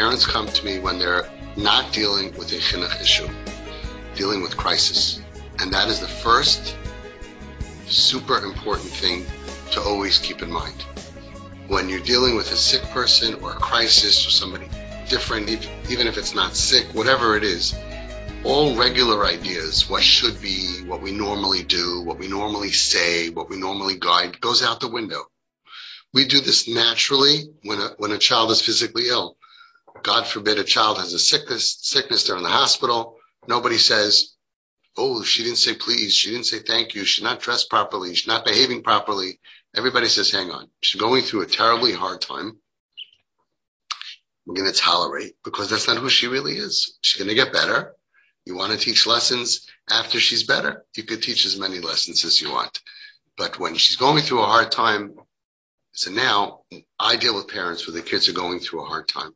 Parents come to me when they're not dealing with a chinuch issue, dealing with crisis. And that is the first super important thing to always keep in mind. When you're dealing with a sick person or a crisis or somebody different, even if it's not sick, whatever it is, all regular ideas, what should be, what we normally do, what we normally say, what we normally guide, goes out the window. We do this naturally when a, when a child is physically ill. God forbid a child has a sickness, sickness, they're in the hospital. Nobody says, Oh, she didn't say please. She didn't say thank you. She's not dressed properly. She's not behaving properly. Everybody says, hang on. She's going through a terribly hard time. We're going to tolerate because that's not who she really is. She's going to get better. You want to teach lessons after she's better? You could teach as many lessons as you want. But when she's going through a hard time, so now I deal with parents where the kids are going through a hard time.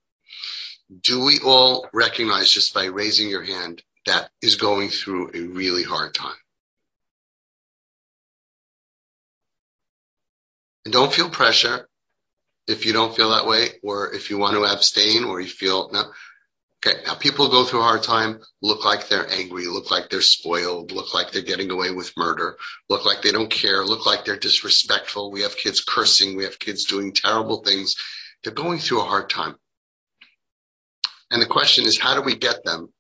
Do we all recognize just by raising your hand that is going through a really hard time? And don't feel pressure if you don't feel that way or if you want to abstain or you feel no. Okay. Now people go through a hard time, look like they're angry, look like they're spoiled, look like they're getting away with murder, look like they don't care, look like they're disrespectful. We have kids cursing. We have kids doing terrible things. They're going through a hard time. And the question is, how do we get them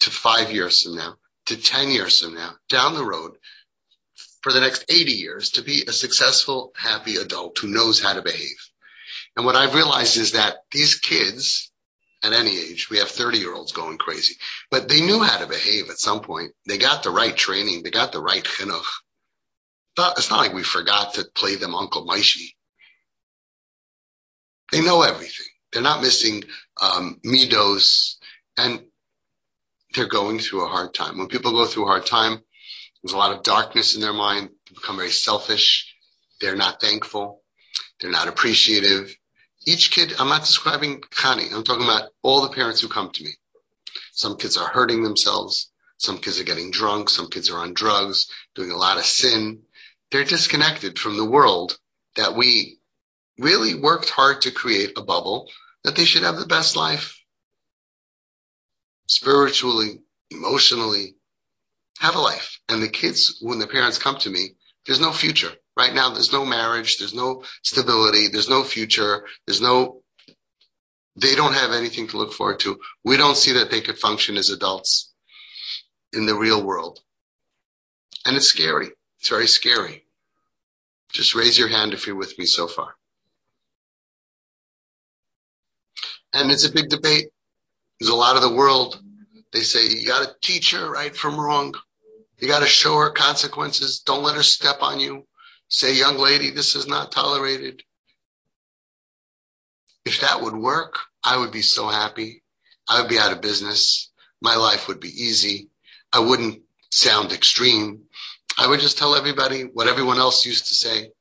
to five years from now, to 10 years from now, down the road for the next 80 years to be a successful, happy adult who knows how to behave? And what I've realized is that these kids, at any age. We have 30 year olds going crazy, but they knew how to behave at some point. They got the right training. They got the right chinuch. It's not like we forgot to play them Uncle Moishy. They know everything. They're not missing um, midos, and they're going through a hard time. When people go through a hard time, there's a lot of darkness in their mind. They become very selfish. They're not thankful. They're not appreciative each kid, I'm not describing Khani. I'm talking about all the parents who come to me. Some kids are hurting themselves. Some kids are getting drunk. Some kids are on drugs, doing a lot of sin. They're disconnected from the world that we really worked hard to create a bubble that they should have the best life. Spiritually, emotionally, have a life. And the kids, when the parents come to me, there's no future. Right now, there's no marriage, there's no stability, there's no future, there's no, they don't have anything to look forward to. We don't see that they could function as adults in the real world. And it's scary. It's very scary. Just raise your hand if you're with me so far. And it's a big debate. There's a lot of the world. They say you got to teach her right from wrong. You got to show her consequences. Don't let her step on you say, young lady, this is not tolerated. If that would work, I would be so happy. I would be out of business. My life would be easy. I wouldn't sound extreme. I would just tell everybody what everyone else used to say.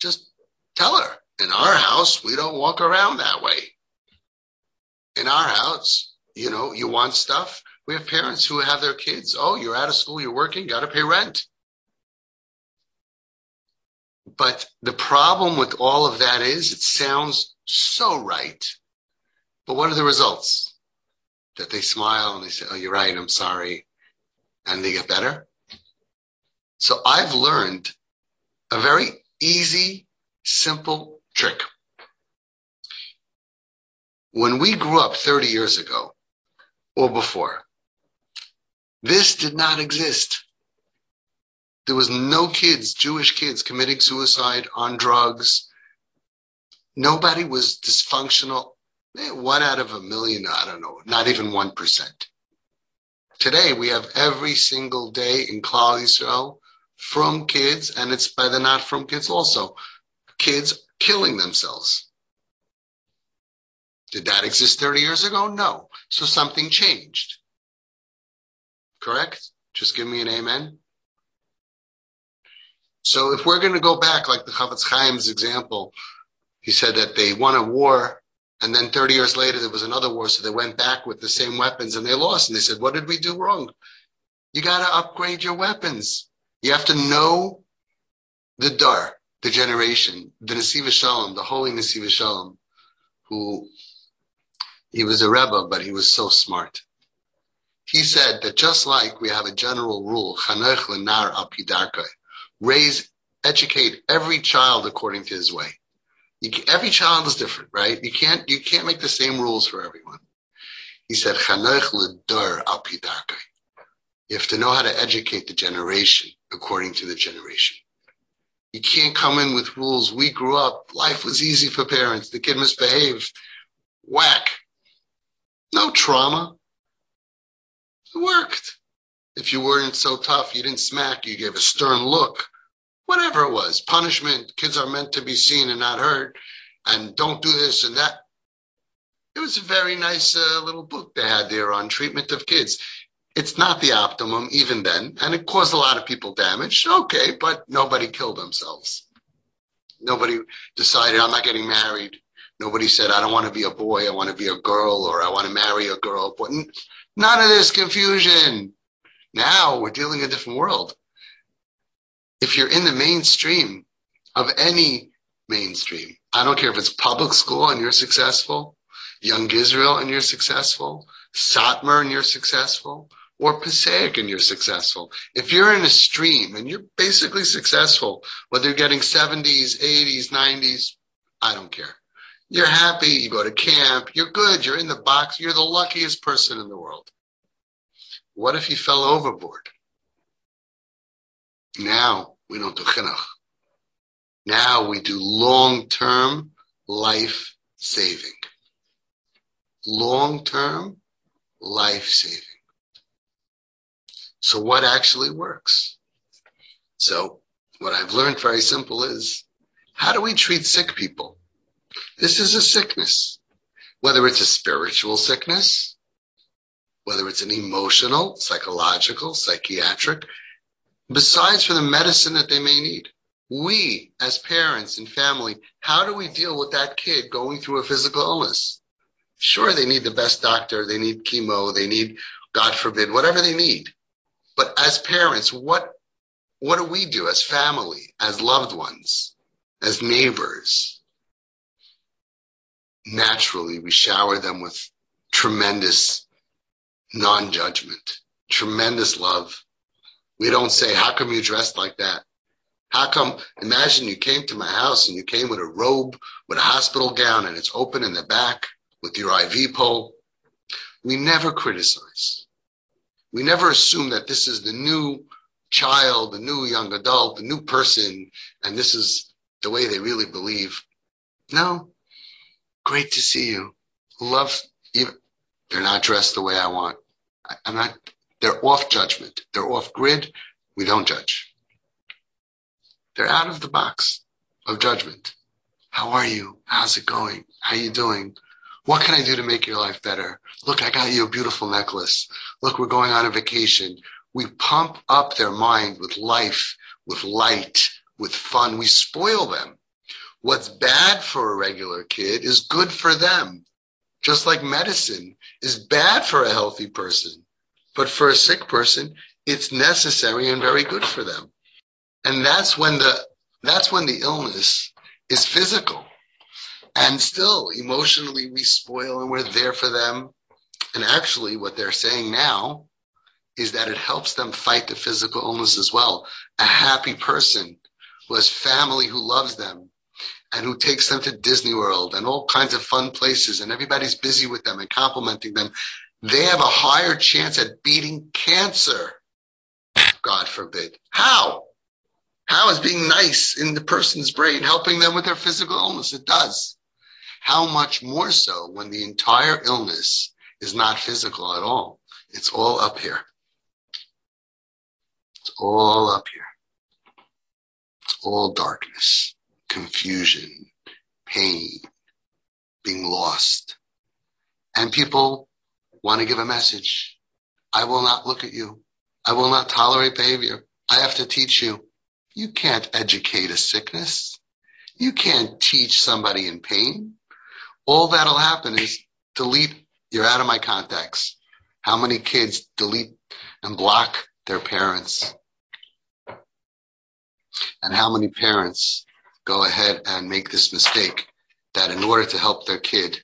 Just tell her. In our house, we don't walk around that way. In our house, you know, you want stuff. We have parents who have their kids. Oh, you're out of school, you're working, got to pay rent. But the problem with all of that is it sounds so right. But what are the results? That they smile and they say, Oh, you're right. I'm sorry. And they get better. So I've learned a very easy, simple trick. When we grew up 30 years ago or before, this did not exist. There was no kids, Jewish kids committing suicide on drugs. Nobody was dysfunctional. Eh, one out of a million, I don't know, not even 1%. Today we have every single day in Klal Yisrael from kids, and it's by the not from kids also, kids killing themselves. Did that exist 30 years ago? No. So something changed. Correct? Just give me an amen. So if we're going to go back, like the Chafetz Chaim's example, he said that they won a war and then 30 years later there was another war. So they went back with the same weapons and they lost. And they said, what did we do wrong? You got to upgrade your weapons. You have to know the Dar, the generation, the Nesiv Shalom, the holy Nesiv Shalom, who He was a Rebbe, but he was so smart. He said that just like we have a general rule, chanech lenar al raise, educate every child according to his way. You, every child is different, right? You can't you can't make the same rules for everyone. He said, chanech ledar al You have to know how to educate the generation according to the generation. You can't come in with rules. We grew up, life was easy for parents. The kid misbehaved. Whack. No trauma. It worked. If you weren't so tough, you didn't smack, you gave a stern look. Whatever it was. Punishment. Kids are meant to be seen and not heard. And don't do this and that. It was a very nice uh, little book they had there on treatment of kids. It's not the optimum even then, and it caused a lot of people damage. Okay, but nobody killed themselves. Nobody decided I'm not getting married. Nobody said I don't want to be a boy, I want to be a girl, or I want to marry a girl. But none of this confusion. Now we're dealing in a different world. If you're in the mainstream of any mainstream, I don't care if it's public school and you're successful, Young Israel and you're successful, Satmar and you're successful, or Passaic and you're successful. If you're in a stream and you're basically successful, whether you're getting 70s, 80s, 90s, I don't care. You're happy, you go to camp, you're good, you're in the box, you're the luckiest person in the world. What if you fell overboard? Now we don't do chinuch. Now we do long-term life saving. Long-term life saving. So what actually works? So what I've learned very simple is how do we treat sick people? This is a sickness, whether it's a spiritual sickness, whether it's an emotional, psychological, psychiatric, besides for the medicine that they may need. We, as parents and family, how do we deal with that kid going through a physical illness? Sure, they need the best doctor, they need chemo, they need, God forbid, whatever they need. But as parents, what, what do we do as family, as loved ones, as neighbors? Naturally, we shower them with tremendous non-judgment, tremendous love. We don't say, how come you dressed like that? How come, imagine you came to my house and you came with a robe, with a hospital gown and it's open in the back with your IV pole. We never criticize. We never assume that this is the new child, the new young adult, the new person, and this is the way they really believe. No. Great to see you. Love, even, they're not dressed the way I want. I, I'm not, they're off judgment. They're off grid. We don't judge. They're out of the box of judgment. How are you? How's it going? How you doing? What can I do to make your life better? Look, I got you a beautiful necklace. Look, we're going on a vacation. We pump up their mind with life, with light, with fun. We spoil them. What's bad for a regular kid is good for them. Just like medicine is bad for a healthy person. But for a sick person, it's necessary and very good for them. And that's when the, that's when the illness is physical. And still, emotionally, we spoil and we're there for them. And actually, what they're saying now is that it helps them fight the physical illness as well. A happy person who has family who loves them and who takes them to Disney World and all kinds of fun places and everybody's busy with them and complimenting them. They have a higher chance at beating cancer. God forbid. How? How is being nice in the person's brain helping them with their physical illness? It does. How much more so when the entire illness is not physical at all? It's all up here. It's all up here. It's all darkness, confusion, pain, being lost. And people want to give a message. I will not look at you. I will not tolerate behavior. I have to teach you. You can't educate a sickness. You can't teach somebody in pain all that'll happen is delete, you're out of my contacts. How many kids delete and block their parents? And how many parents go ahead and make this mistake that in order to help their kid,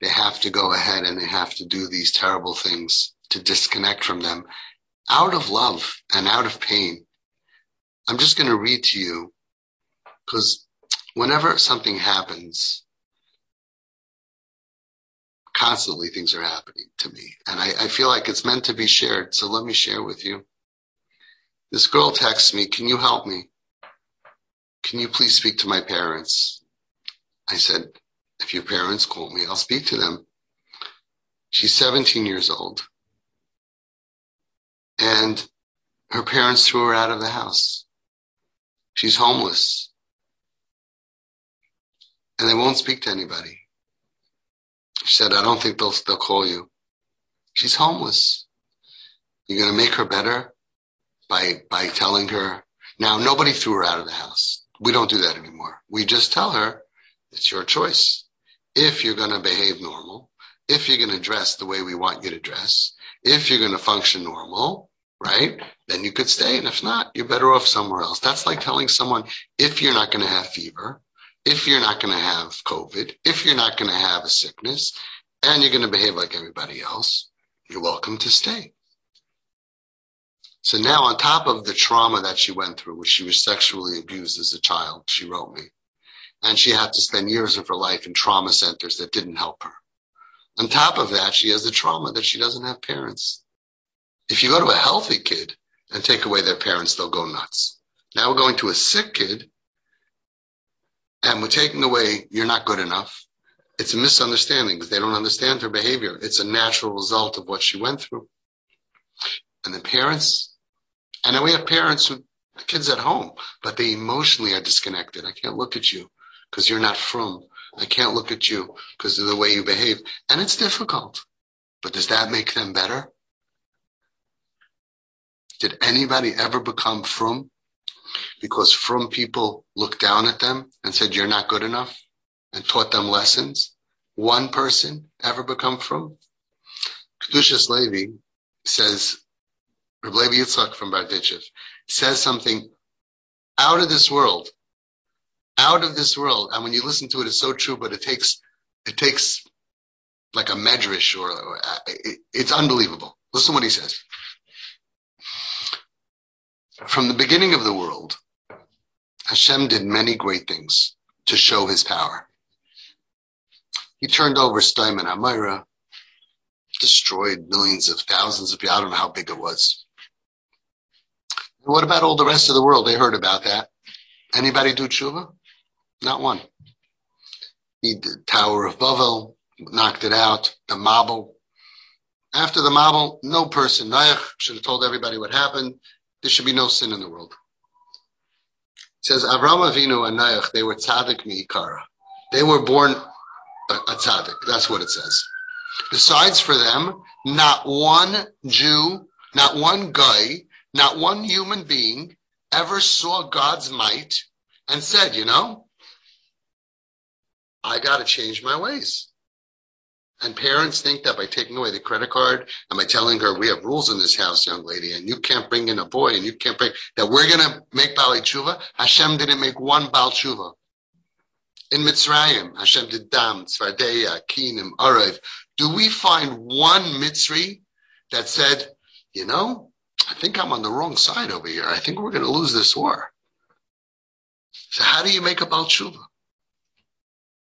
they have to go ahead and they have to do these terrible things to disconnect from them out of love and out of pain. I'm just going to read to you because whenever something happens, constantly things are happening to me and I, I feel like it's meant to be shared. So let me share with you. This girl texts me, can you help me? Can you please speak to my parents? I said, if your parents call me, I'll speak to them. She's 17 years old. And her parents threw her out of the house. She's homeless. And they won't speak to anybody. She said, I don't think they'll, they'll call you. She's homeless. You're going to make her better by, by telling her. Now, nobody threw her out of the house. We don't do that anymore. We just tell her it's your choice. If you're going to behave normal, if you're going to dress the way we want you to dress, if you're going to function normal, right? Then you could stay. And if not, you're better off somewhere else. That's like telling someone if you're not going to have fever, if you're not going to have COVID, if you're not going to have a sickness, and you're going to behave like everybody else, you're welcome to stay. So now on top of the trauma that she went through, which she was sexually abused as a child, she wrote me, and she had to spend years of her life in trauma centers that didn't help her. On top of that, she has the trauma that she doesn't have parents. If you go to a healthy kid and take away their parents, they'll go nuts. Now we're going to a sick kid and we're taking away, you're not good enough. It's a misunderstanding because they don't understand her behavior. It's a natural result of what she went through. And the parents, and then we have parents who, kids at home, but they emotionally are disconnected. I can't look at you because you're not frum. I can't look at you because of the way you behave. And it's difficult. But does that make them better? Did anybody ever become frum? Because frum people looked down at them and said, you're not good enough and taught them lessons. One person ever become frum? Kedushas Levi says, Reb Yitzchak from Berditchev says something out of this world, out of this world. And when you listen to it, it's so true, but it takes, it takes like a medrash or it, it's unbelievable. Listen to what he says. From the beginning of the world, Hashem did many great things to show his power. He turned over Sdom and Amora, destroyed millions of thousands of people. I don't know how big it was. What about all the rest of the world? They heard about that. Anybody do tshuva? Not one. He did Tower of Babel, knocked it out, the Mabul. After the Mabul, no person, Noach, should have told everybody what happened. There should be no sin in the world. It says Avram Avinu and Noach, they were tzaddik mi'ikara. They were born a, a tzaddik. That's what it says. Besides for them, not one Jew, not one guy, not one human being ever saw God's might and said, you know, I got to change my ways. And parents think that by taking away the credit card and by telling her, we have rules in this house, young lady, and you can't bring in a boy and you can't bring, that we're going to make Bali Tshuva. Hashem didn't make one Bal Tshuva. In Mitzrayim, Hashem did Dam, Tzvardeya, Kinim, Arev. Do we find one Mitzri that said, you know, I think I'm on the wrong side over here. I think we're going to lose this war. So how do you make a Bal Tshuva?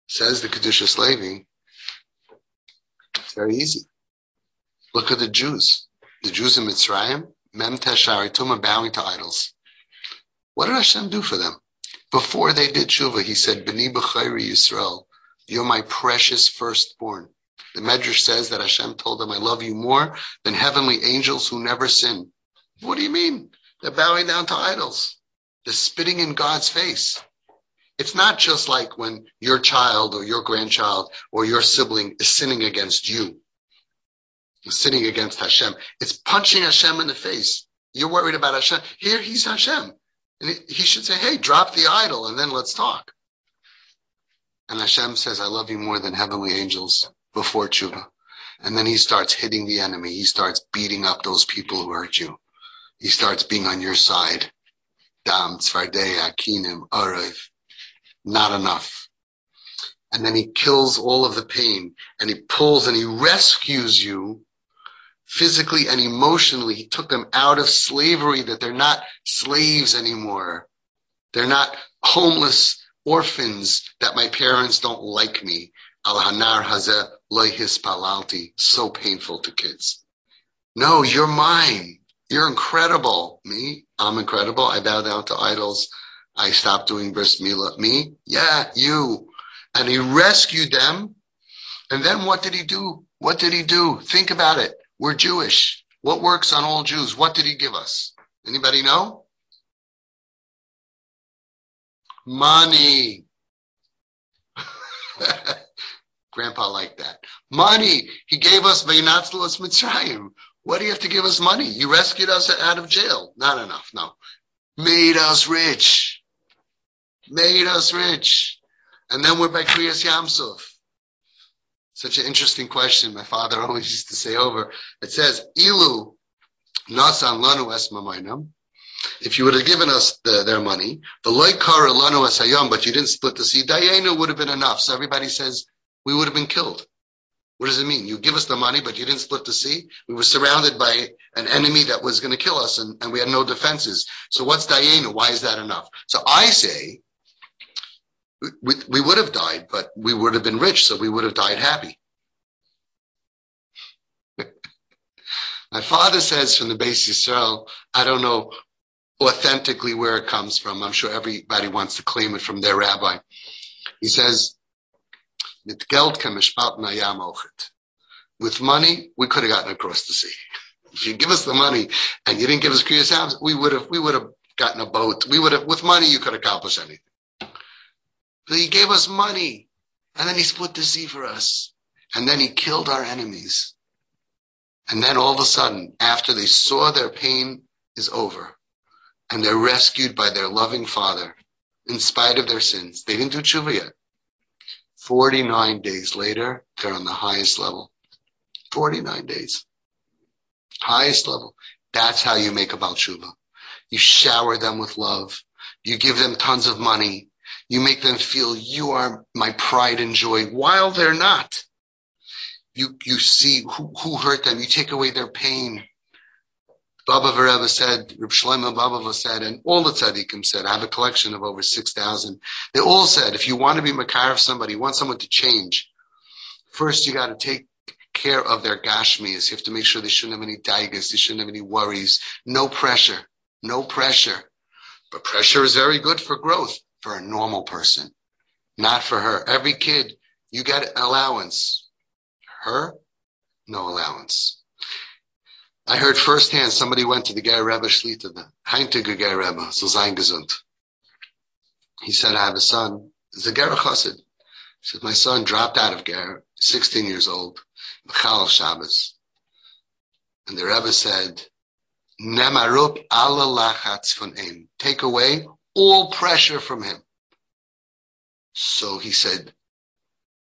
Says the Kedushas Levi, it's very easy. Look at the Jews. The Jews in Mitzrayim, Mem Teshari Tesharitum bowing to idols. What did Hashem do for them? Before they did tshuva, he said, B'ni b'chayri Yisrael, you're my precious firstborn. The Medrash says that Hashem told them, I love you more than heavenly angels who never sin. What do you mean? They're bowing down to idols. They're spitting in God's face. It's not just like when your child or your grandchild or your sibling is sinning against you, sinning against Hashem. It's punching Hashem in the face. You're worried about Hashem. Here he's Hashem. And he should say, hey, drop the idol and then let's talk. And Hashem says, I love you more than heavenly angels before tshuva. And then he starts hitting the enemy. He starts beating up those people who hurt you. He starts being on your side. Dam, Tzvardeya, Kinim, Arev not enough. and then he kills all of the pain and he pulls and he rescues you physically and emotionally. He took them out of slavery that they're not slaves anymore. They're not homeless orphans that my parents don't like me. Al hanar hazeh loihis palalti. So painful to kids. No, you're mine. You're incredible. Me? I'm incredible. I bow down to idols. I stopped doing bris milah. Me? Yeah, you. And he rescued them. And then what did he do? What did he do? Think about it. We're Jewish. What works on all Jews? What did he give us? Anybody know? Money. Grandpa liked that. Money. He gave us Vaynatzlos Mitzrayim. What do you have to give us money? You rescued us out of jail. Not enough. No. Made us rich. Made us rich. And then we're by Kriyas Yamsuf. Such an interesting question. My father always used to say over. It says, Ilu nasan lanu es If you would have given us the, their money, the loikara lanu es but you didn't split the sea, dayenu would have been enough. So everybody says we would have been killed. What does it mean? You give us the money, but you didn't split the sea? We were surrounded by an enemy that was going to kill us and, and we had no defenses. So what's dayenu? Why is that enough? So I say we, we would have died, but we would have been rich, so we would have died happy. My father says from the base Yisrael, I don't know authentically where it comes from. I'm sure everybody wants to claim it from their rabbi. He says, Mit Geld With money, we could have gotten across the sea. If you give us the money and you didn't give us Kriyas we would have, we would have gotten a boat. We would have, with money, you could accomplish anything. So he gave us money and then he split the sea for us and then he killed our enemies. And then all of a sudden, after they saw their pain is over and they're rescued by their loving father in spite of their sins, they didn't do tshuva yet. 49 days later, they're on the highest level. 49 days. Highest level. That's how you make a Baal Tshuva. You shower them with love. You give them tons of money. You make them feel you are my pride and joy while they're not. You, you see who, who hurt them. You take away their pain. Baba Vereva said, Reb Shlomo Baba said, and all the tzaddikim said, I have a collection of over 6,000. They all said, if you want to be makar of somebody, you want someone to change, first you got to take care of their gashmis. You have to make sure they shouldn't have any daigas, they shouldn't have any worries. No pressure. No pressure. But pressure is very good for growth for a normal person, not for her. Every kid, you get an allowance. Her, no allowance. I heard firsthand somebody went to the Ger Rebbe Shlita, the Heintige Ger Rebbe, so sein gesund. He said, I have a son, the Ger Chassid. He said, my son dropped out of Ger, 16 years old, Mechal Shabbos. And the Rebbe said, Nemarup ala lachatz von. Take away all pressure from him. So he said,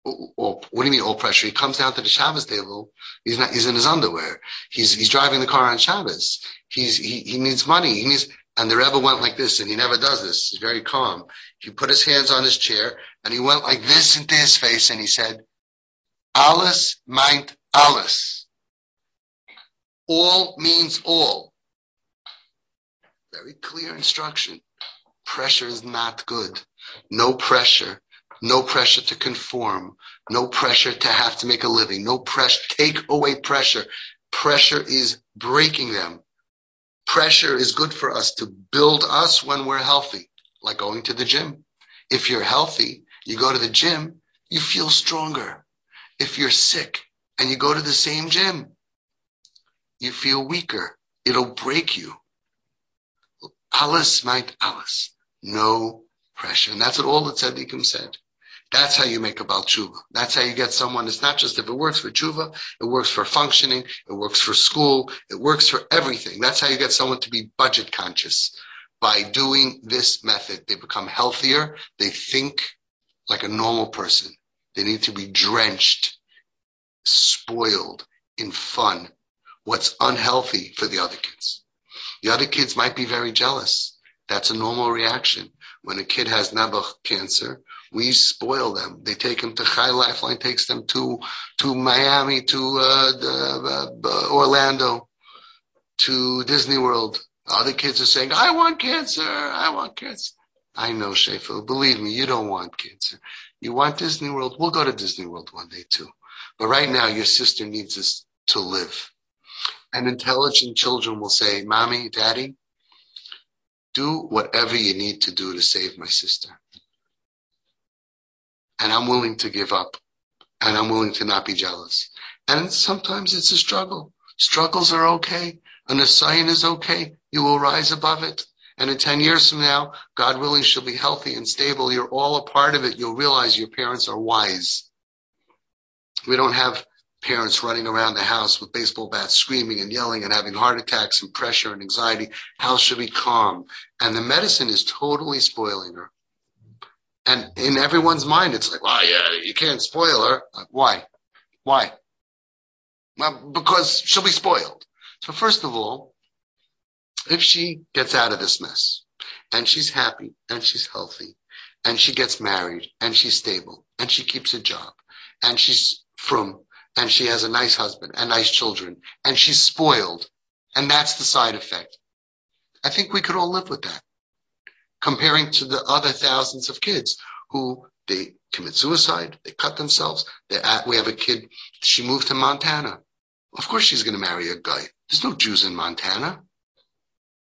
what do you mean all pressure? He comes down to the Shabbos table. He's not, he's in his underwear. He's, he's driving the car on Shabbos. He's, he, he needs money. He needs, and the Rebbe went like this and he never does this. He's very calm. He put his hands on his chair and he went like this into his face and he said, Alles meint alles. All means all. Very clear instruction. Pressure is not good. No pressure. No pressure to conform. No pressure to have to make a living. No pressure. Take away pressure. Pressure is breaking them. Pressure is good for us to build us when we're healthy, like going to the gym. If you're healthy, you go to the gym, you feel stronger. If you're sick and you go to the same gym, you feel weaker. It'll break you. Alles meint Alles. No pressure. And that's what all the tzaddikim said. That's how you make a Baal Tshuva. That's how you get someone. It's not just if it works for Tshuva, it works for functioning, it works for school, it works for everything. That's how you get someone to be budget conscious. By doing this method, they become healthier. They think like a normal person. They need to be drenched, spoiled in fun. What's unhealthy for the other kids. The other kids might be very jealous. That's a normal reaction. when a kid has Nebuch cancer, we spoil them. They take them to Chai Lifeline, takes them to to Miami, to uh, the, uh, Orlando, to Disney World. Other kids are saying, "I want cancer. I want cancer." I know, Sheffield. Believe me, you don't want cancer. You want Disney World. We'll go to Disney World one day too. But right now, your sister needs us to live. And intelligent children will say, "Mommy, Daddy, do whatever you need to do to save my sister." And I'm willing to give up. And I'm willing to not be jealous. And sometimes it's a struggle. Struggles are okay. An assign is okay. You will rise above it. And in 10 years from now, God willing, she'll be healthy and stable. You're all a part of it. You'll realize your parents are wise. We don't have parents running around the house with baseball bats, screaming and yelling and having heart attacks and pressure and anxiety. House should be calm. And the medicine is totally spoiling her. And in everyone's mind, it's like, well, yeah, you can't spoil her. Why? Why? Well, because she'll be spoiled. So first of all, if she gets out of this mess and she's happy and she's healthy and she gets married and she's stable and she keeps a job and she's frum and she has a nice husband and nice children and she's spoiled and that's the side effect. I think we could all live with that comparing to the other thousands of kids who they commit suicide, they cut themselves. At, we have a kid, she moved to Montana. Of course she's going to marry a guy. There's no Jews in Montana.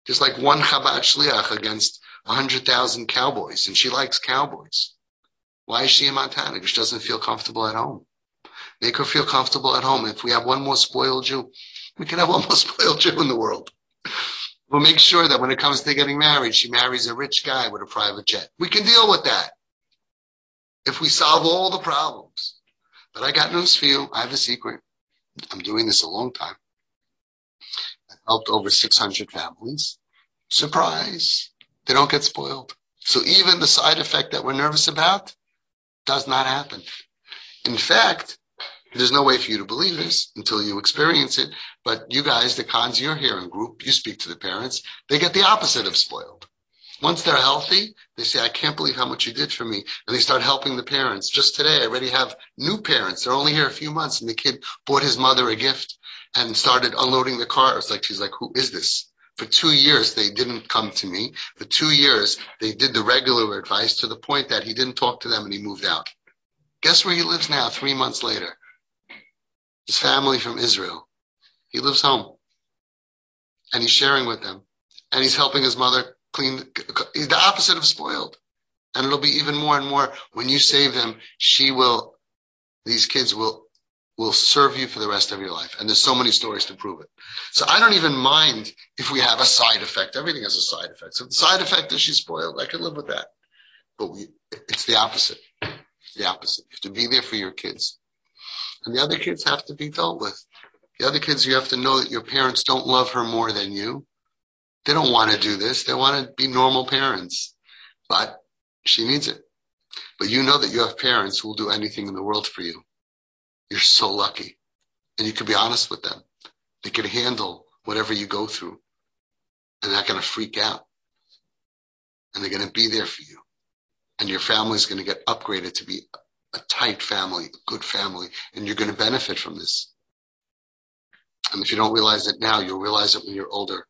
There's like one Chabad Shliach against 100,000 cowboys, and she likes cowboys. Why is she in Montana? Because she doesn't feel comfortable at home. Make her feel comfortable at home. If we have one more spoiled Jew, we can have one more spoiled Jew in the world. We'll make sure that when it comes to getting married, she marries a rich guy with a private jet. We can deal with that if we solve all the problems. But I got news for you. I have a secret. I'm doing this a long time. I've helped over 600 families. Surprise. They don't get spoiled. So even the side effect that we're nervous about does not happen. In fact, there's no way for you to believe this until you experience it. But you guys, the cons you're here in group, you speak to the parents, they get the opposite of spoiled. Once they're healthy, they say, I can't believe how much you did for me. And they start helping the parents. Just today, I already have new parents. They're only here a few months and the kid bought his mother a gift and started unloading the car. It's like, she's like, who is this? For two years, they didn't come to me. For two years, they did the regular advice to the point that he didn't talk to them and he moved out. Guess where he lives now, three months later? His family from Israel. He lives home and he's sharing with them and he's helping his mother clean. He's the opposite of spoiled. And it'll be even more and more when you save them, she will, these kids will, will serve you for the rest of your life. And there's so many stories to prove it. So I don't even mind if we have a side effect. Everything has a side effect. So the side effect is she's spoiled, I can live with that. But we, it's the opposite. It's the opposite. You have to be there for your kids. And the other kids have to be dealt with. The other kids, you have to know that your parents don't love her more than you. They don't want to do this. They want to be normal parents. But she needs it. But you know that you have parents who will do anything in the world for you. You're so lucky. And you can be honest with them. They can handle whatever you go through. And they're not going to freak out. And they're going to be there for you. And your family is going to get upgraded to be a tight family, a good family, and you're going to benefit from this. And if you don't realize it now, you'll realize it when you're older.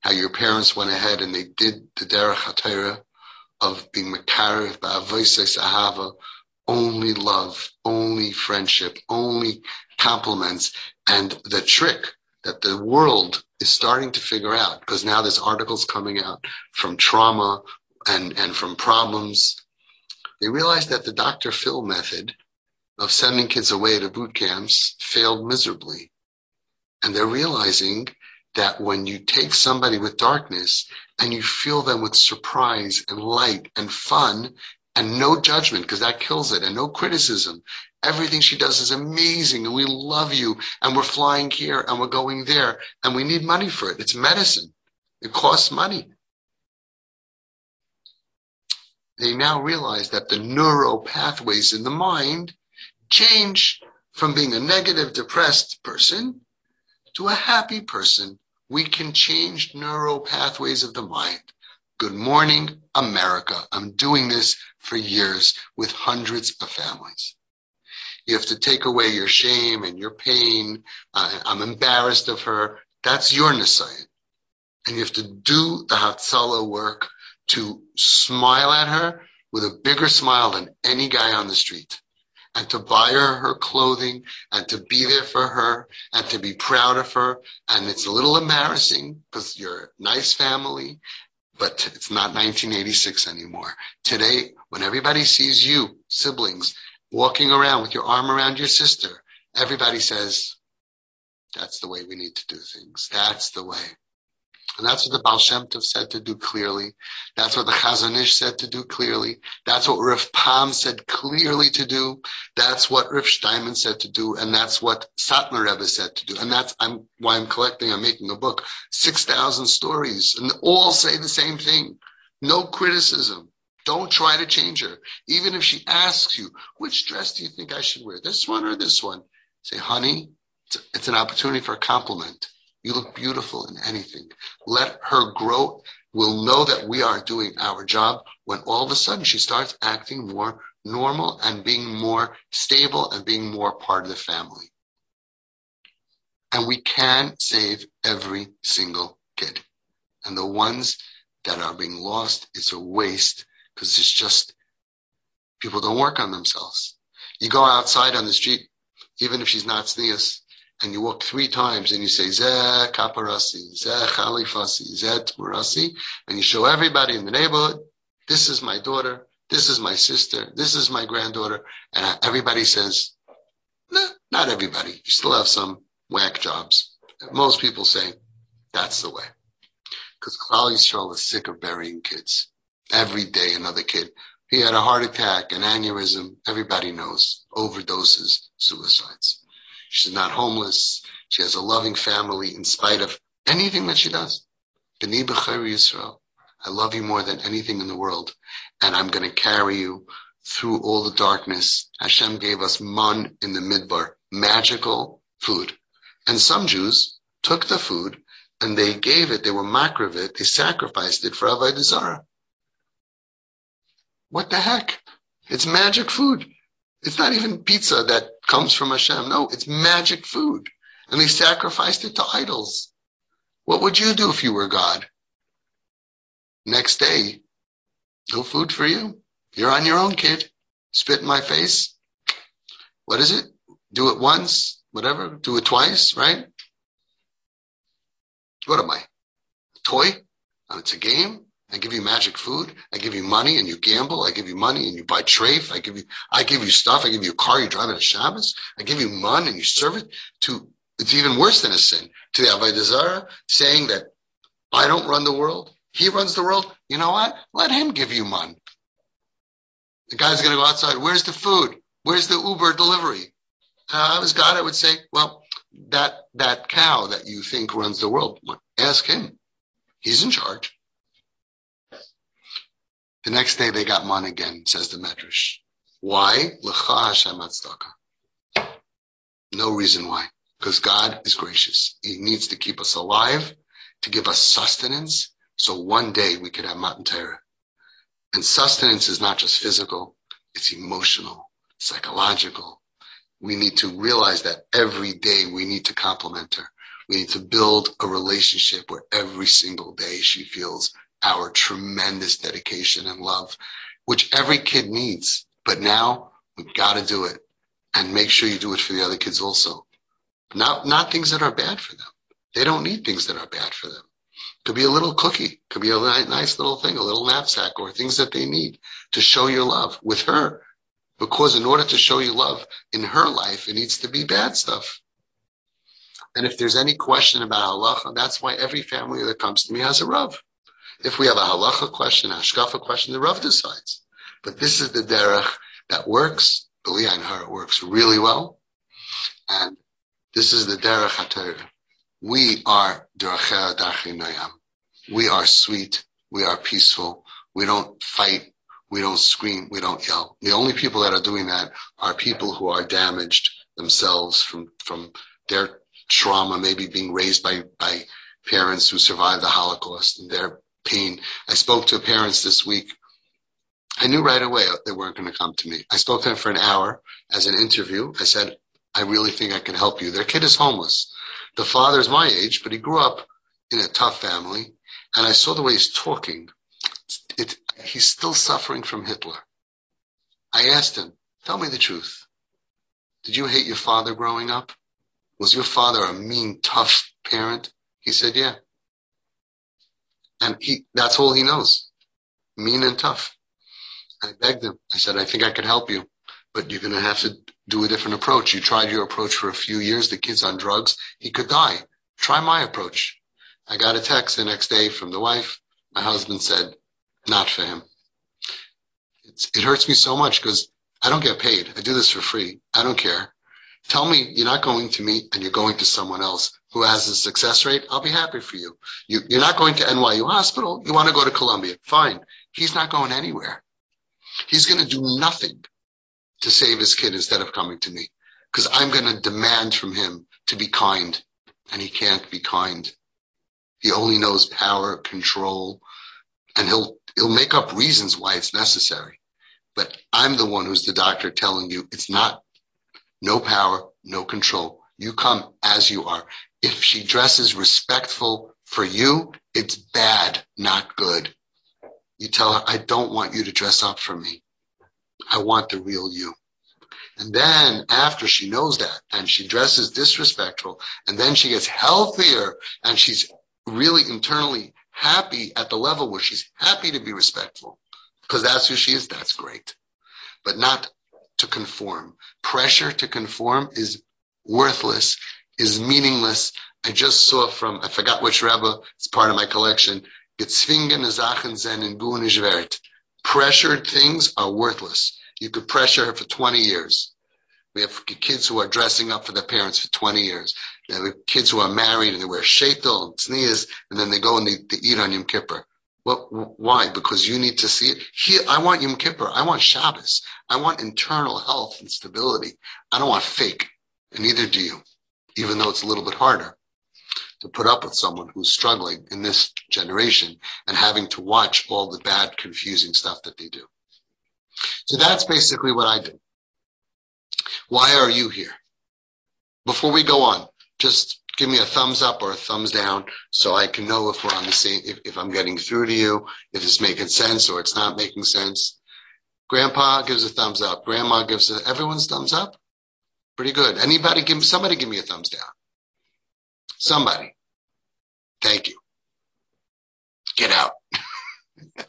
How your parents went ahead and they did the derech hatayra of being makarev ba'avoises ahava, only love, only friendship, only compliments, and the trick that the world is starting to figure out because now there's articles coming out from trauma and, and from problems they realized that the Dr. Phil method of sending kids away to boot camps failed miserably. And they're realizing that when you take somebody with darkness and you fill them with surprise and light and fun and no judgment, because that kills it, and no criticism. Everything she does is amazing, and we love you, and we're flying here, and we're going there, and we need money for it. It's medicine. It costs money they now realize that the neural pathways in the mind change from being a negative, depressed person to a happy person. We can change neural pathways of the mind. Good morning, America. I'm doing this for years with hundreds of families. You have to take away your shame and your pain. Uh, I'm embarrassed of her. That's your Nisayan. And you have to do the Hatzalah work to smile at her with a bigger smile than any guy on the street and to buy her her clothing and to be there for her and to be proud of her. And it's a little embarrassing because you're a nice family, but it's not 1986 anymore. Today, when everybody sees you, siblings, walking around with your arm around your sister, everybody says, that's the way we need to do things. That's the way. And that's what the Baal Shem Tov said to do clearly. That's what the Chazon Ish said to do clearly. That's what Rav Pam said clearly to do. That's what Rav Steinman said to do. And that's what Satmar Rebbe said to do. And that's I'm, why I'm collecting, I'm making a book. 6,000 stories and all say the same thing. No criticism. Don't try to change her. Even if she asks you, which dress do you think I should wear? This one or this one? Say, honey, it's, it's an opportunity for a compliment. You look beautiful in anything. Let her grow. We'll know that we are doing our job when all of a sudden she starts acting more normal and being more stable and being more part of the family. And we can save every single kid. And the ones that are being lost, it's a waste because it's just people don't work on themselves. You go outside on the street, even if she's not tznius, and you walk three times and you say Zeh Kaparasi, Zeh Khalifasi, Zeh Tmurasi, and you show everybody in the neighborhood, this is my daughter, this is my sister, this is my granddaughter, and everybody says, nah, not everybody. You still have some whack jobs. Most people say that's the way. Because Klal Yisrael is sick of burying kids. Every day another kid. He had a heart attack, an aneurysm. Everybody knows. Overdoses, suicides. She's not homeless. She has a loving family in spite of anything that she does. B'ni Yisrael. I love you more than anything in the world. And I'm going to carry you through all the darkness. Hashem gave us man in the midbar, magical food. And some Jews took the food and they gave it, they were makriv it, they sacrificed it for Avodah Zarah. What the heck? It's magic food. It's not even pizza that comes from Hashem. No, it's magic food. And they sacrificed it to idols. What would you do if you were God? Next day, no food for you. You're on your own, kid. Spit in my face. What is it? Do it once, whatever. Do it twice, right? What am I? A toy? It's a game? I give you magic food. I give you money and you gamble. I give you money and you buy trafe. I give you, I give you stuff. I give you a car. You drive it on Shabbos. I give you money and you serve it to, it's even worse than a sin to the Avodah Zarah saying that I don't run the world. He runs the world. You know what? Let him give you money. The guy's going to go outside. Where's the food? Where's the Uber delivery? Uh, I was God. I would say, well, that, that cow that you think runs the world, ask him. He's in charge. The next day they got man again, says the Medrash. Why? No reason why. Because God is gracious. He needs to keep us alive, to give us sustenance, so one day we could have Matan Torah. And sustenance is not just physical, it's emotional, psychological. We need to realize that every day we need to compliment her. We need to build a relationship where every single day she feels our tremendous dedication and love, which every kid needs. But now we've got to do it and make sure you do it for the other kids also. Not, not things that are bad for them. They don't need things that are bad for them. Could be a little cookie, could be a nice little thing, a little knapsack or things that they need to show your love with her. Because in order to show you love in her life, it needs to be bad stuff. And if there's any question about halacha, that's why every family that comes to me has a rav. If we have a halacha question, a hashkafa question, the Rav decides. But this is the derech that works. Believe her, it works really well. And this is the derech haTorah. We are derechah darchinayam. We are sweet. We are peaceful. We don't fight. We don't scream. We don't yell. The only people that are doing that are people who are damaged themselves from, from their trauma, maybe being raised by, by parents who survived the Holocaust and they're pain. I spoke to parents this week. I knew right away they weren't going to come to me. I spoke to them for an hour as an interview. I said, I really think I can help you. Their kid is homeless. The father's my age, but he grew up in a tough family. And I saw the way he's talking. It, he's still suffering from Hitler. I asked him, tell me the truth. Did you hate your father growing up? Was your father a mean, tough parent? He said, yeah. And he, that's all he knows. Mean and tough. I begged him. I said, I think I could help you, but you're going to have to do a different approach. You tried your approach for a few years. The kid's on drugs. He could die. Try my approach. I got a text the next day from the wife. My husband said, not for him. It's, it hurts me so much because I don't get paid. I do this for free. I don't care. Tell me you're not going to me and you're going to someone else who has a success rate. I'll be happy for you. you you're not going to NYU hospital. You want to go to Columbia. Fine. He's not going anywhere. He's going to do nothing to save his kid instead of coming to me because I'm going to demand from him to be kind and he can't be kind. He only knows power, control, and he'll, he'll make up reasons why it's necessary. But I'm the one who's the doctor telling you it's not no power, no control. You come as you are. If she dresses respectful for you, it's bad, not good. You tell her, I don't want you to dress up for me. I want the real you. And then after she knows that and she dresses disrespectful and then she gets healthier and she's really internally happy at the level where she's happy to be respectful because that's who she is. That's great, but not to conform. Pressure to conform is worthless, is meaningless. I just saw from, I forgot which Rebbe, it's part of my collection, Gezwingene Sachen sind nicht Pressured things are worthless. You could pressure her for 20 years. We have kids who are dressing up for their parents for 20 years. We have kids who are married and they wear sheitel and tznius and then they go and they, they eat on Yom Kippur. Well, why? Because you need to see it. Here, I want Yom Kippur. I want Shabbos. I want internal health and stability. I don't want fake. And neither do you, even though it's a little bit harder to put up with someone who's struggling in this generation and having to watch all the bad, confusing stuff that they do. So that's basically what I do. Why are you here? Before we go on, just give me a thumbs up or a thumbs down so I can know if we're on the same, if, if I'm getting through to you, if it's making sense or it's not making sense. Grandpa gives a thumbs up. Grandma gives a, everyone's thumbs up. Pretty good. Anybody give, somebody give me a thumbs down. Somebody. Thank you. Get out.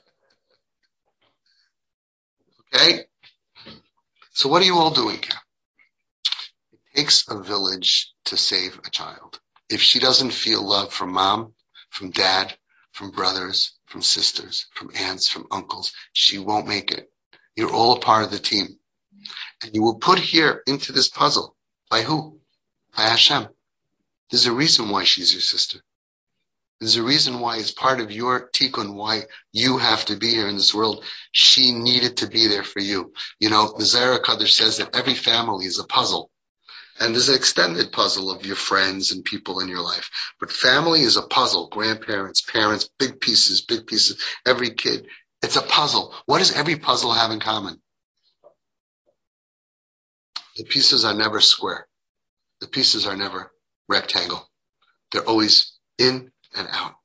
okay? So what are you all doing here? It takes a village to save a child. If she doesn't feel love from mom, from dad, from brothers, from sisters, from aunts, from uncles, she won't make it. You're all a part of the team. And you were put here into this puzzle. By who? By Hashem. There's a reason why she's your sister. There's a reason why it's part of your tikkun, why you have to be here in this world. She needed to be there for you. You know, the Zohar Kadosh says that every family is a puzzle. And there's an extended puzzle of your friends and people in your life. But family is a puzzle. Grandparents, parents, big pieces, big pieces. Every kid. It's a puzzle. What does every puzzle have in common? The pieces are never square. The pieces are never rectangle. They're always in and out.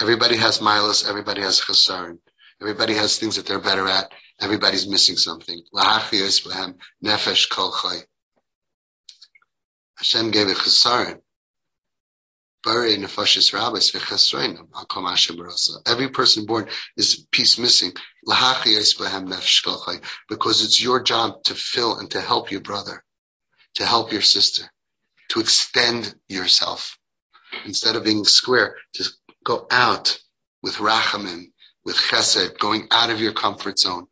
Everybody has milas. Everybody has chasarn. Everybody has things that they're better at. Everybody's missing something. nefesh kol Hashem gave a chasarn. Every person born is a piece missing. Because it's your job to fill and to help your brother, to help your sister to extend yourself. Instead of being square, just go out with rachamim, with chesed, going out of your comfort zone,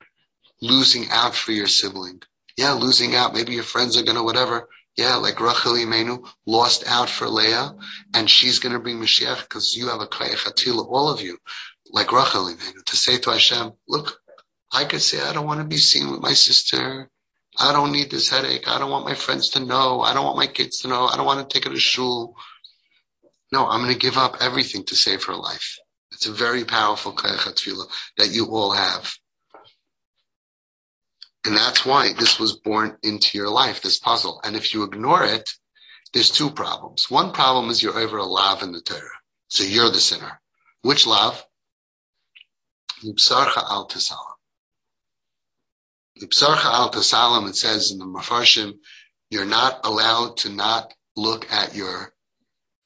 losing out for your sibling. Yeah, losing out. Maybe your friends are gonna whatever. Yeah, like Rachel Imenu lost out for Leah, and she's gonna bring Mashiach because you have a kayach all of you, like Rachel Imenu, to say to Hashem, look, I could say I don't want to be seen with my sister. I don't need this headache. I don't want my friends to know. I don't want my kids to know. I don't want to take her to shul. No, I'm going to give up everything to save her life. It's a very powerful tefillah that you all have. And that's why this was born into your life, this puzzle. And if you ignore it, there's two problems. One problem is you're over a lav in the Torah. So you're the sinner. Which lav? Yipsarcha al tasalam. Yipsarcha al tasalam, it says in the Mafarshim, you're not allowed to not look at your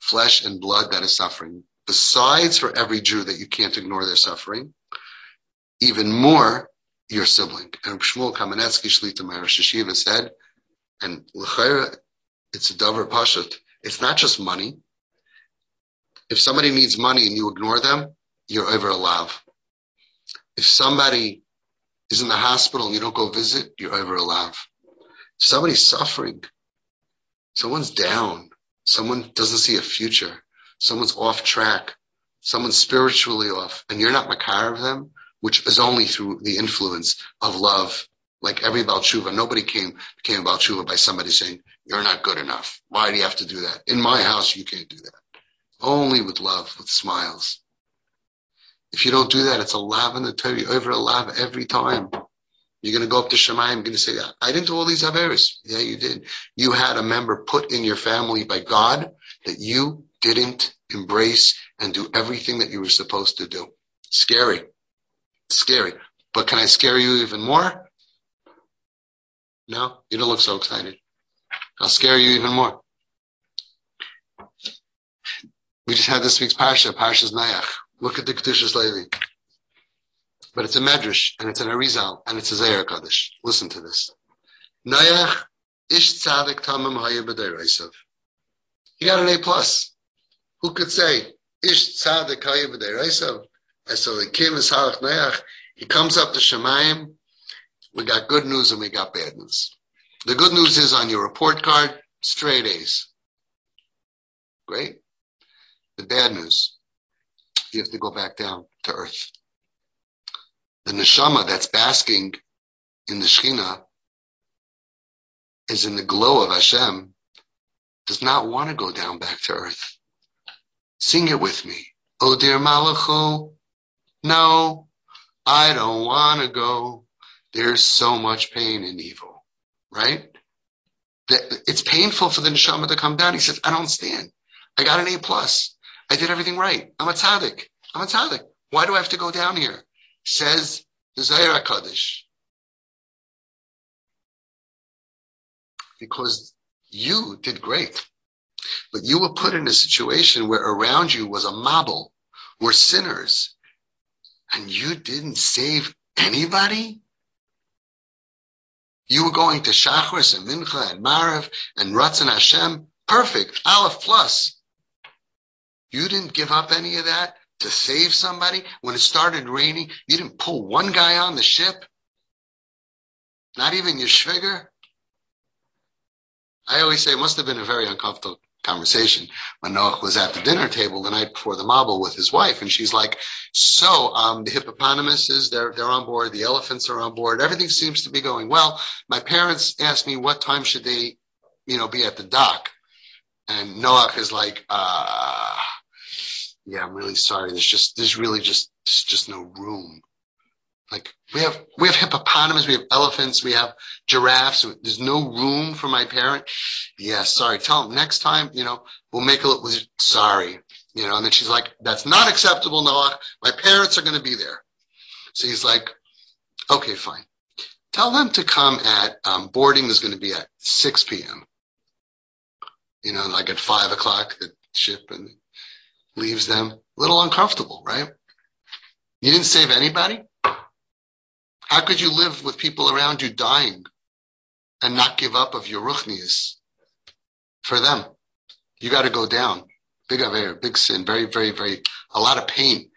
flesh and blood that is suffering. Besides for every Jew that you can't ignore their suffering, even more your sibling. And Shmuel Kamenetsky Shlita Meir said, and l'chayra, it's a davar pashut. It's not just money. If somebody needs money and you ignore them, you're over a lav. If somebody is in the hospital and you don't go visit, you're over a lav. If somebody's suffering, someone's down, someone doesn't see a future, someone's off track, someone's spiritually off, and you're not makar of them, which is only through the influence of love. Like every Balshuva, nobody came became a Balshuva by somebody saying, You're not good enough. Why do you have to do that? In my house, you can't do that. Only with love, with smiles. If you don't do that, it's a lav in the Torah, over a lav every time. You're going to go up to Shemayim, going to say, I didn't do all these Averis. Yeah, you did. You had a member put in your family by God that you didn't embrace and do everything that you were supposed to do. Scary scary. But can I scare you even more? No, you don't look so excited. I'll scare you even more. We just had this week's parsha, Parsha's Nayach. Look at the Kedushas Levi. But it's a Medrash, and it's an Arizal, and it's a Zohar Kadosh. Listen to this. Nayach ish tzadik tamim haya He got an A plus. Who could say ish tzadik haya b'deraisav? And so the Kim is Halach Neach. He comes up to Shemayim. We got good news and we got bad news. The good news is on your report card, straight A's. Great. The bad news, you have to go back down to earth. The neshama that's basking in the Shekhinah is in the glow of Hashem, does not want to go down back to earth. Sing it with me. Oh dear Malachu, no, I don't want to go. There's so much pain and evil, right? It's painful for the neshama to come down. He says, I don't stand. I got an A plus. I did everything right. I'm a tzaddik. I'm a tzaddik. Why do I have to go down here? Says the Zohar Kadosh. Because you did great. But you were put in a situation where around you was a mabul, were sinners, and you didn't save anybody? You were going to Shachris and Mincha and Marav and Ratzon Hashem. Perfect. Aleph plus. You didn't give up any of that to save somebody. When it started raining, you didn't pull one guy on the ship. Not even your shvigger. I always say it must have been a very uncomfortable conversation when Noah was at the dinner table the night before the mabul with his wife, and she's like, "So um, the hippopotamuses they're they're on board, the elephants are on board, everything seems to be going well." My parents asked me what time should they, you know, be at the dock, and Noah is like, uh, "Yeah, I'm really sorry. There's just there's really just just no room." Like we have we have hippopotamus, we have elephants, we have giraffes. There's no room for my parent. Yeah, sorry. Tell him next time. You know, we'll make a little. Sorry. You know, and then she's like, "That's not acceptable, Noah. My parents are going to be there." So he's like, "Okay, fine. Tell them to come at um, boarding is going to be at 6 p.m. You know, like at five o'clock, the ship and leaves them a little uncomfortable, right? You didn't save anybody. How could you live with people around you dying and not give up of your ruchnias for them? You got to go down. Big aver, big sin, very, very, very, a lot of pain,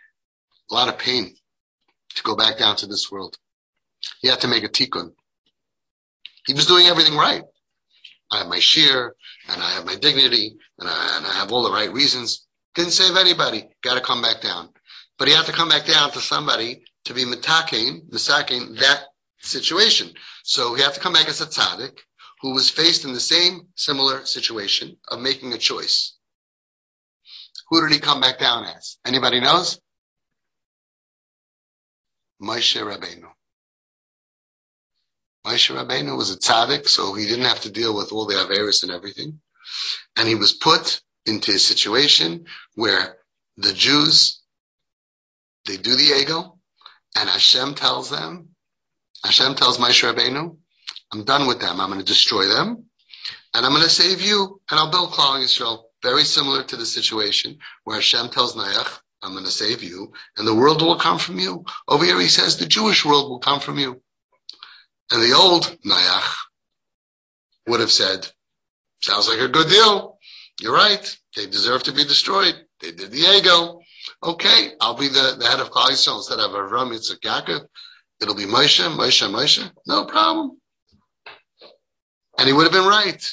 a lot of pain to go back down to this world. He had to make a tikkun. He was doing everything right. I have my shear, and I have my dignity, and I, and I have all the right reasons. Didn't save anybody. Got to come back down. But he had to come back down to somebody to be mitaking, misaking that situation. So he had to come back as a tzaddik who was faced in the same similar situation of making a choice. Who did he come back down as? Anybody knows? Moshe Rabbeinu. Moshe Rabbeinu was a tzaddik, so he didn't have to deal with all the Averis and everything. And he was put into a situation where the Jews, they do the ego, and Hashem tells them, Hashem tells Moshe Rabbeinu, I'm done with them. I'm going to destroy them, and I'm going to save you, and I'll build Klal Yisrael. Very similar to the situation where Hashem tells Noach, I'm going to save you, and the world will come from you. Over here he says the Jewish world will come from you. And the old Noach would have said, sounds like a good deal. You're right. They deserve to be destroyed. They did the ego. Okay, I'll be the, the head of Klal Yisrael instead of Avram Yitzchak Yaakov. It'll be Moshe, Moshe, Moshe. No problem. And he would have been right.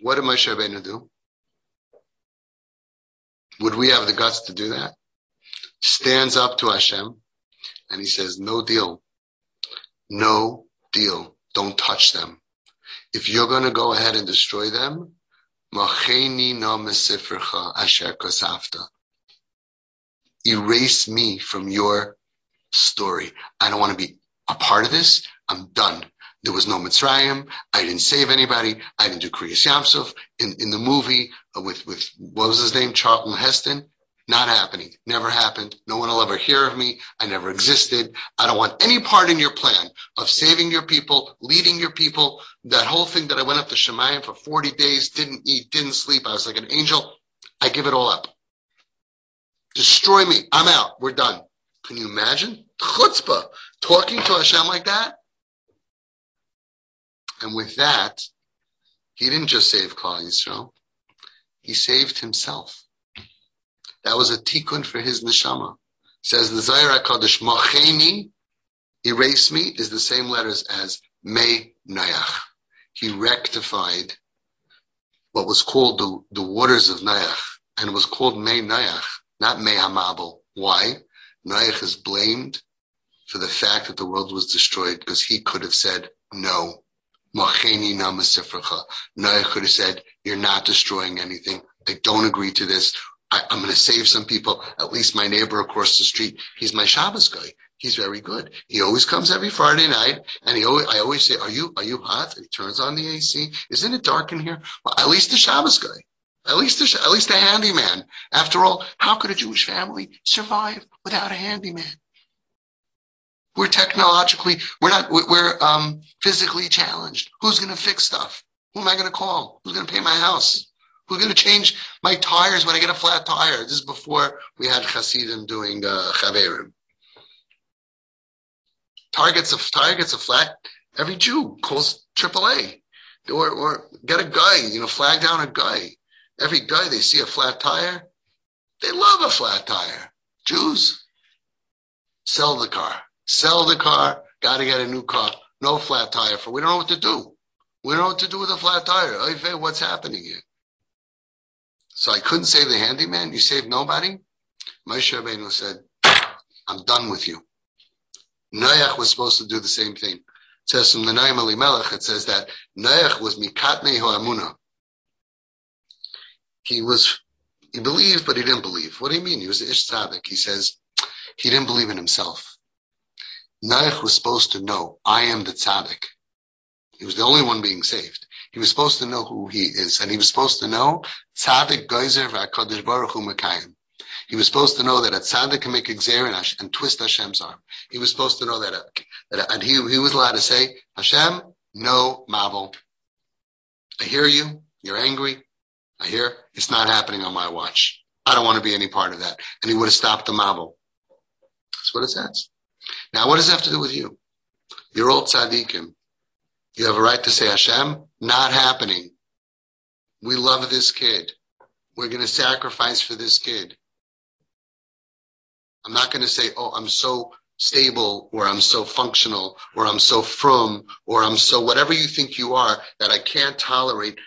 What did Moshe Rabbeinu do? Would we have the guts to do that? Stands up to Hashem and he says, no deal. No deal. Don't touch them. If you're going to go ahead and destroy them, erase me from your story. I don't want to be a part of this. I'm done. There was no Mitzrayim. I didn't save anybody. I didn't do Kriyas Yamsuf. In, in the movie uh, with, with, what was his name? Charlton Heston. Not happening. Never happened. No one will ever hear of me. I never existed. I don't want any part in your plan of saving your people, leading your people. That whole thing that I went up to Shemayim for 40 days, didn't eat, didn't sleep. I was like an angel. I give it all up. Destroy me. I'm out. We're done. Can you imagine? Chutzpah. Talking to Hashem like that? And with that, he didn't just save Klal Yisrael. He saved himself. That was a tikkun for his neshama. Says the Zohar HaKadosh, Macheni, erase me, is the same letters as Me Nayach. He rectified what was called the, the waters of Nayach, and was called Me Nayach, not Me Hamabel. Why? Nayach is blamed for the fact that the world was destroyed because he could have said no. Macheni Noach could have said, you're not destroying anything. I don't agree to this. I, am going to save some people. At least my neighbor across the street, he's my Shabbos guy. He's very good. He always comes every Friday night, and he always, I always say, "Are you are you hot?" And he turns on the AC. Isn't it dark in here? Well, at least the Shabbos guy. At least at least the handyman. After all, how could a Jewish family survive without a handyman? We're technologically, we're not, we're um, physically challenged. Who's going to fix stuff? Who am I going to call? Who's going to pay my house? Who's going to change my tires when I get a flat tire? This is before we had Hasidim doing uh, Chaverim. Targets of targets a flat. Every Jew calls AAA, or or get a guy, you know, flag down a guy. Every guy they see a flat tire, they love a flat tire. Jews sell the car. Sell the car, got to get a new car. No flat tire for. We don't know what to do. We don't know what to do with a flat tire. What's happening here? So I couldn't save the handyman. You saved nobody. Moshe Rabbeinu said, "I'm done with you." Noach was supposed to do the same thing. It says from the Noam Elimelech, it says that Noach was mikatne ho'amuna. He was, he believed, but he didn't believe. What do you mean? He was the ish. He says he didn't believe in himself. Noach was supposed to know, I am the tzaddik. He was the only one being saved. He was supposed to know who he is, and he was supposed to know tzaddik gozer v'akadosh baruch hu. He was supposed to know that a tzaddik can make a and, and twist Hashem's arm. He was supposed to know that, a, that a, and he, he was allowed to say, Hashem, no mavel. I hear you. You're angry. I hear it's not happening on my watch. I don't want to be any part of that. And he would have stopped the mavel. That's what it says. Now, what does that have to do with you? You're old tzaddikim. You have a right to say, Hashem, not happening. We love this kid. We're going to sacrifice for this kid. I'm not going to say, oh, I'm so stable or I'm so functional or I'm so frum or I'm so whatever you think you are that I can't tolerate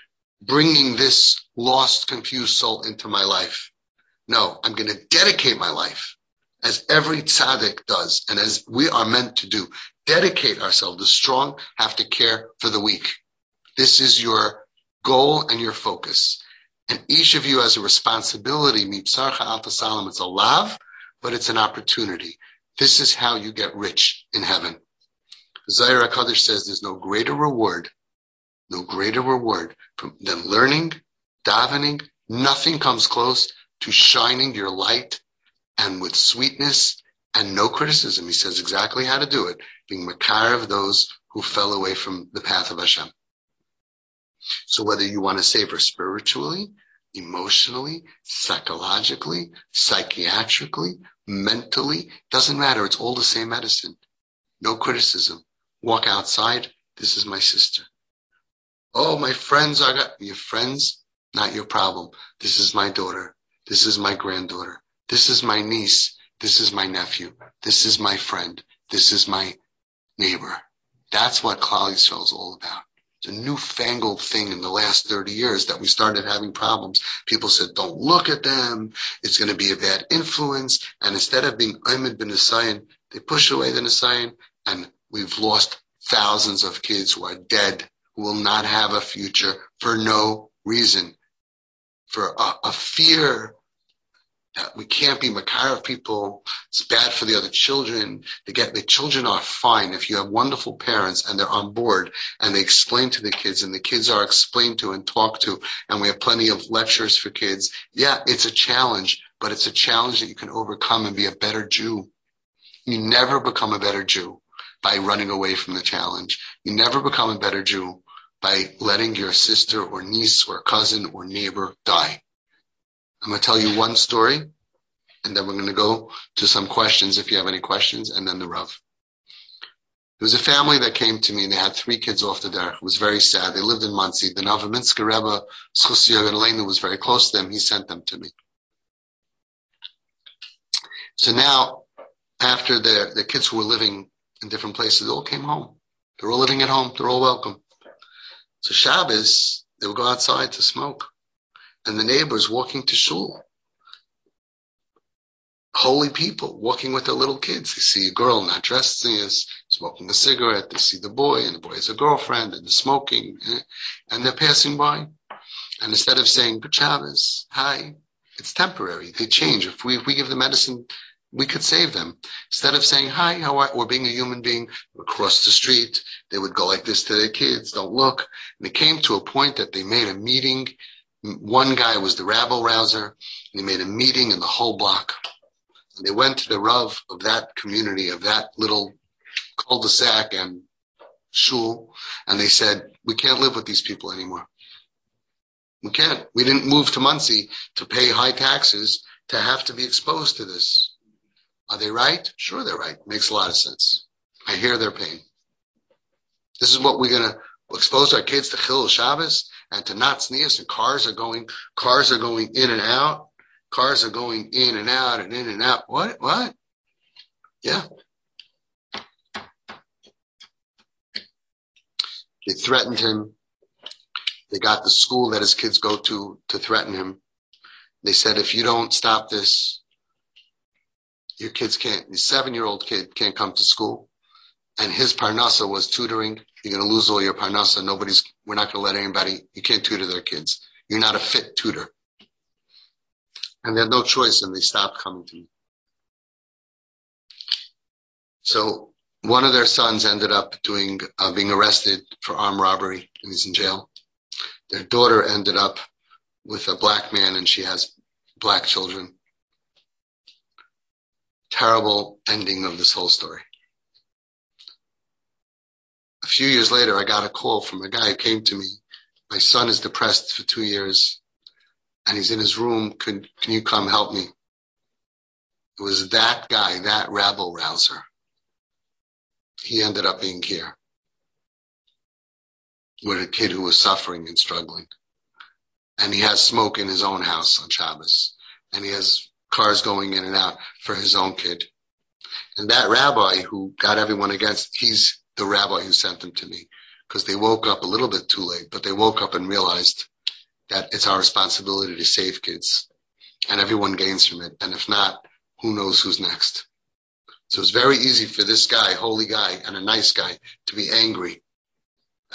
bringing this lost, confused soul into my life. No, I'm going to dedicate my life as every tzaddik does, and as we are meant to do. Dedicate ourselves. The strong have to care for the weak. This is your goal and your focus. And each of you has a responsibility. Mitzarcha alta salam. It's a lav, but it's an opportunity. This is how you get rich in heaven. Zohar HaKadosh says there's no greater reward, no greater reward than learning, davening. Nothing comes close to shining your light and with sweetness and no criticism. He says exactly how to do it, being makar of those who fell away from the path of Hashem. So whether you want to save her spiritually, emotionally, psychologically, psychiatrically, mentally, doesn't matter. It's all the same medicine. No criticism. Walk outside. This is my sister. Oh, my friends are got your friends, not your problem. This is my daughter. This is my granddaughter. This is my niece. This is my nephew. This is my friend. This is my neighbor. That's what Klal Yisrael is all about. It's a newfangled thing in the last 30 years that we started having problems. People said, don't look at them. It's going to be a bad influence. And instead of being Ahmed bin Nisayan, they push away the Nisayan and we've lost thousands of kids who are dead, will not have a future for no reason, for a, a fear that we can't be makar people. It's bad for the other children. They get the children are fine if you have wonderful parents and they're on board and they explain to the kids and the kids are explained to and talked to and we have plenty of lectures for kids. Yeah, it's a challenge, but it's a challenge that you can overcome and be a better Jew. You never become a better Jew by running away from the challenge. You never become a better Jew by letting your sister or niece or cousin or neighbor die. I'm going to tell you one story, and then we're going to go to some questions if you have any questions, and then the Rav. There was a family that came to me, and they had three kids off the derech. It was very sad. They lived in Monsey. The Novominsker Rebbe, Schus Elena, was very close to them. He sent them to me. So now, after the, the kids who were living in different places, they all came home. They're all living at home. They're all welcome. So Shabbos, they would go outside to smoke and the neighbors walking to shul. Holy people walking with their little kids. They see a girl not dressed as smoking a cigarette. They see the boy, and the boy has a girlfriend, and they're smoking, eh, and they're passing by. And instead of saying, Good Shabbos, hi, it's temporary. They change. If we, if we give the medicine, we could save them. Instead of saying, hi, how are, or being a human being across the street, they would go like this to their kids, don't look. And it came to a point that they made a meeting one guy was the rabble rouser, and he made a meeting in the whole block. And they went to the Rav of that community, of that little cul-de-sac and shul, and they said, we can't live with these people anymore. We can't. We didn't move to Monsey to pay high taxes to have to be exposed to this. Are they right? Sure, they're right. Makes a lot of sense. I hear their pain. This is what we're going to expose our kids to Chil Shabbos and to sneeze and cars are going, cars are going in and out. Cars are going in and out and in and out. What? What? Yeah. They threatened him. They got the school that his kids go to to threaten him. They said, if you don't stop this, your kids can't, your seven year old kid can't come to school. And his parnasa was tutoring you're going to lose all your parnasa. Nobody's, we're not going to let anybody, you can't tutor their kids. You're not a fit tutor. And they had no choice and they stopped coming to me. So one of their sons ended up doing, uh, being arrested for armed robbery and he's in jail. Their daughter ended up with a black man and she has black children. Terrible ending of this whole story a few years later, I got a call from a guy who came to me. My son is depressed for two years and he's in his room. Can, can you come help me? It was that guy, that rabble rouser. He ended up being here with a kid who was suffering and struggling. And he has smoke in his own house on Shabbos. And he has cars going in and out for his own kid. And that rabbi who got everyone against, he's the rabbi who sent them to me because they woke up a little bit too late, but they woke up and realized that it's our responsibility to save kids and everyone gains from it. And if not, who knows who's next? So it's very easy for this guy, holy guy and a nice guy to be angry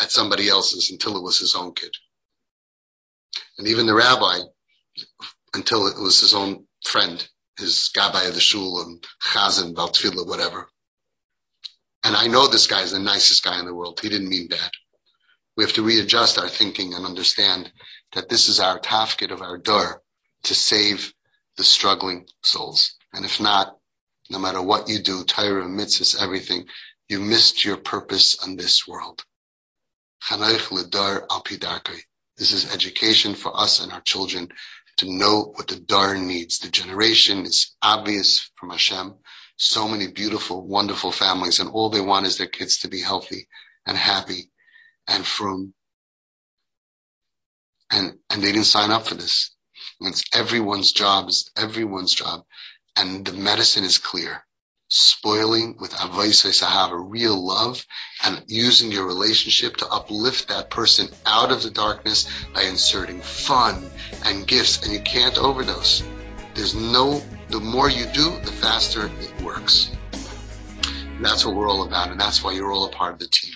at somebody else's until it was his own kid. And even the rabbi, until it was his own friend, his gabbai of the shul and chazan, baltfila, whatever. And I know this guy is the nicest guy in the world. He didn't mean bad. We have to readjust our thinking and understand that this is our tafkid of our door to save the struggling souls. And if not, no matter what you do, Torah, mitzvahs, everything, you missed your purpose on this world. This is education for us and our children to know what the dar needs. The generation is obvious frum Hashem. So many beautiful, wonderful families, and all they want is their kids to be healthy and happy and from and and they didn't sign up for this. It's everyone's job, is everyone's job. And the medicine is clear. Spoiling with avoisai sahava, real love, and using your relationship to uplift that person out of the darkness by inserting fun and gifts, and you can't overdose. There's no, the more you do, the faster it works. And that's what we're all about, and that's why you're all a part of the team.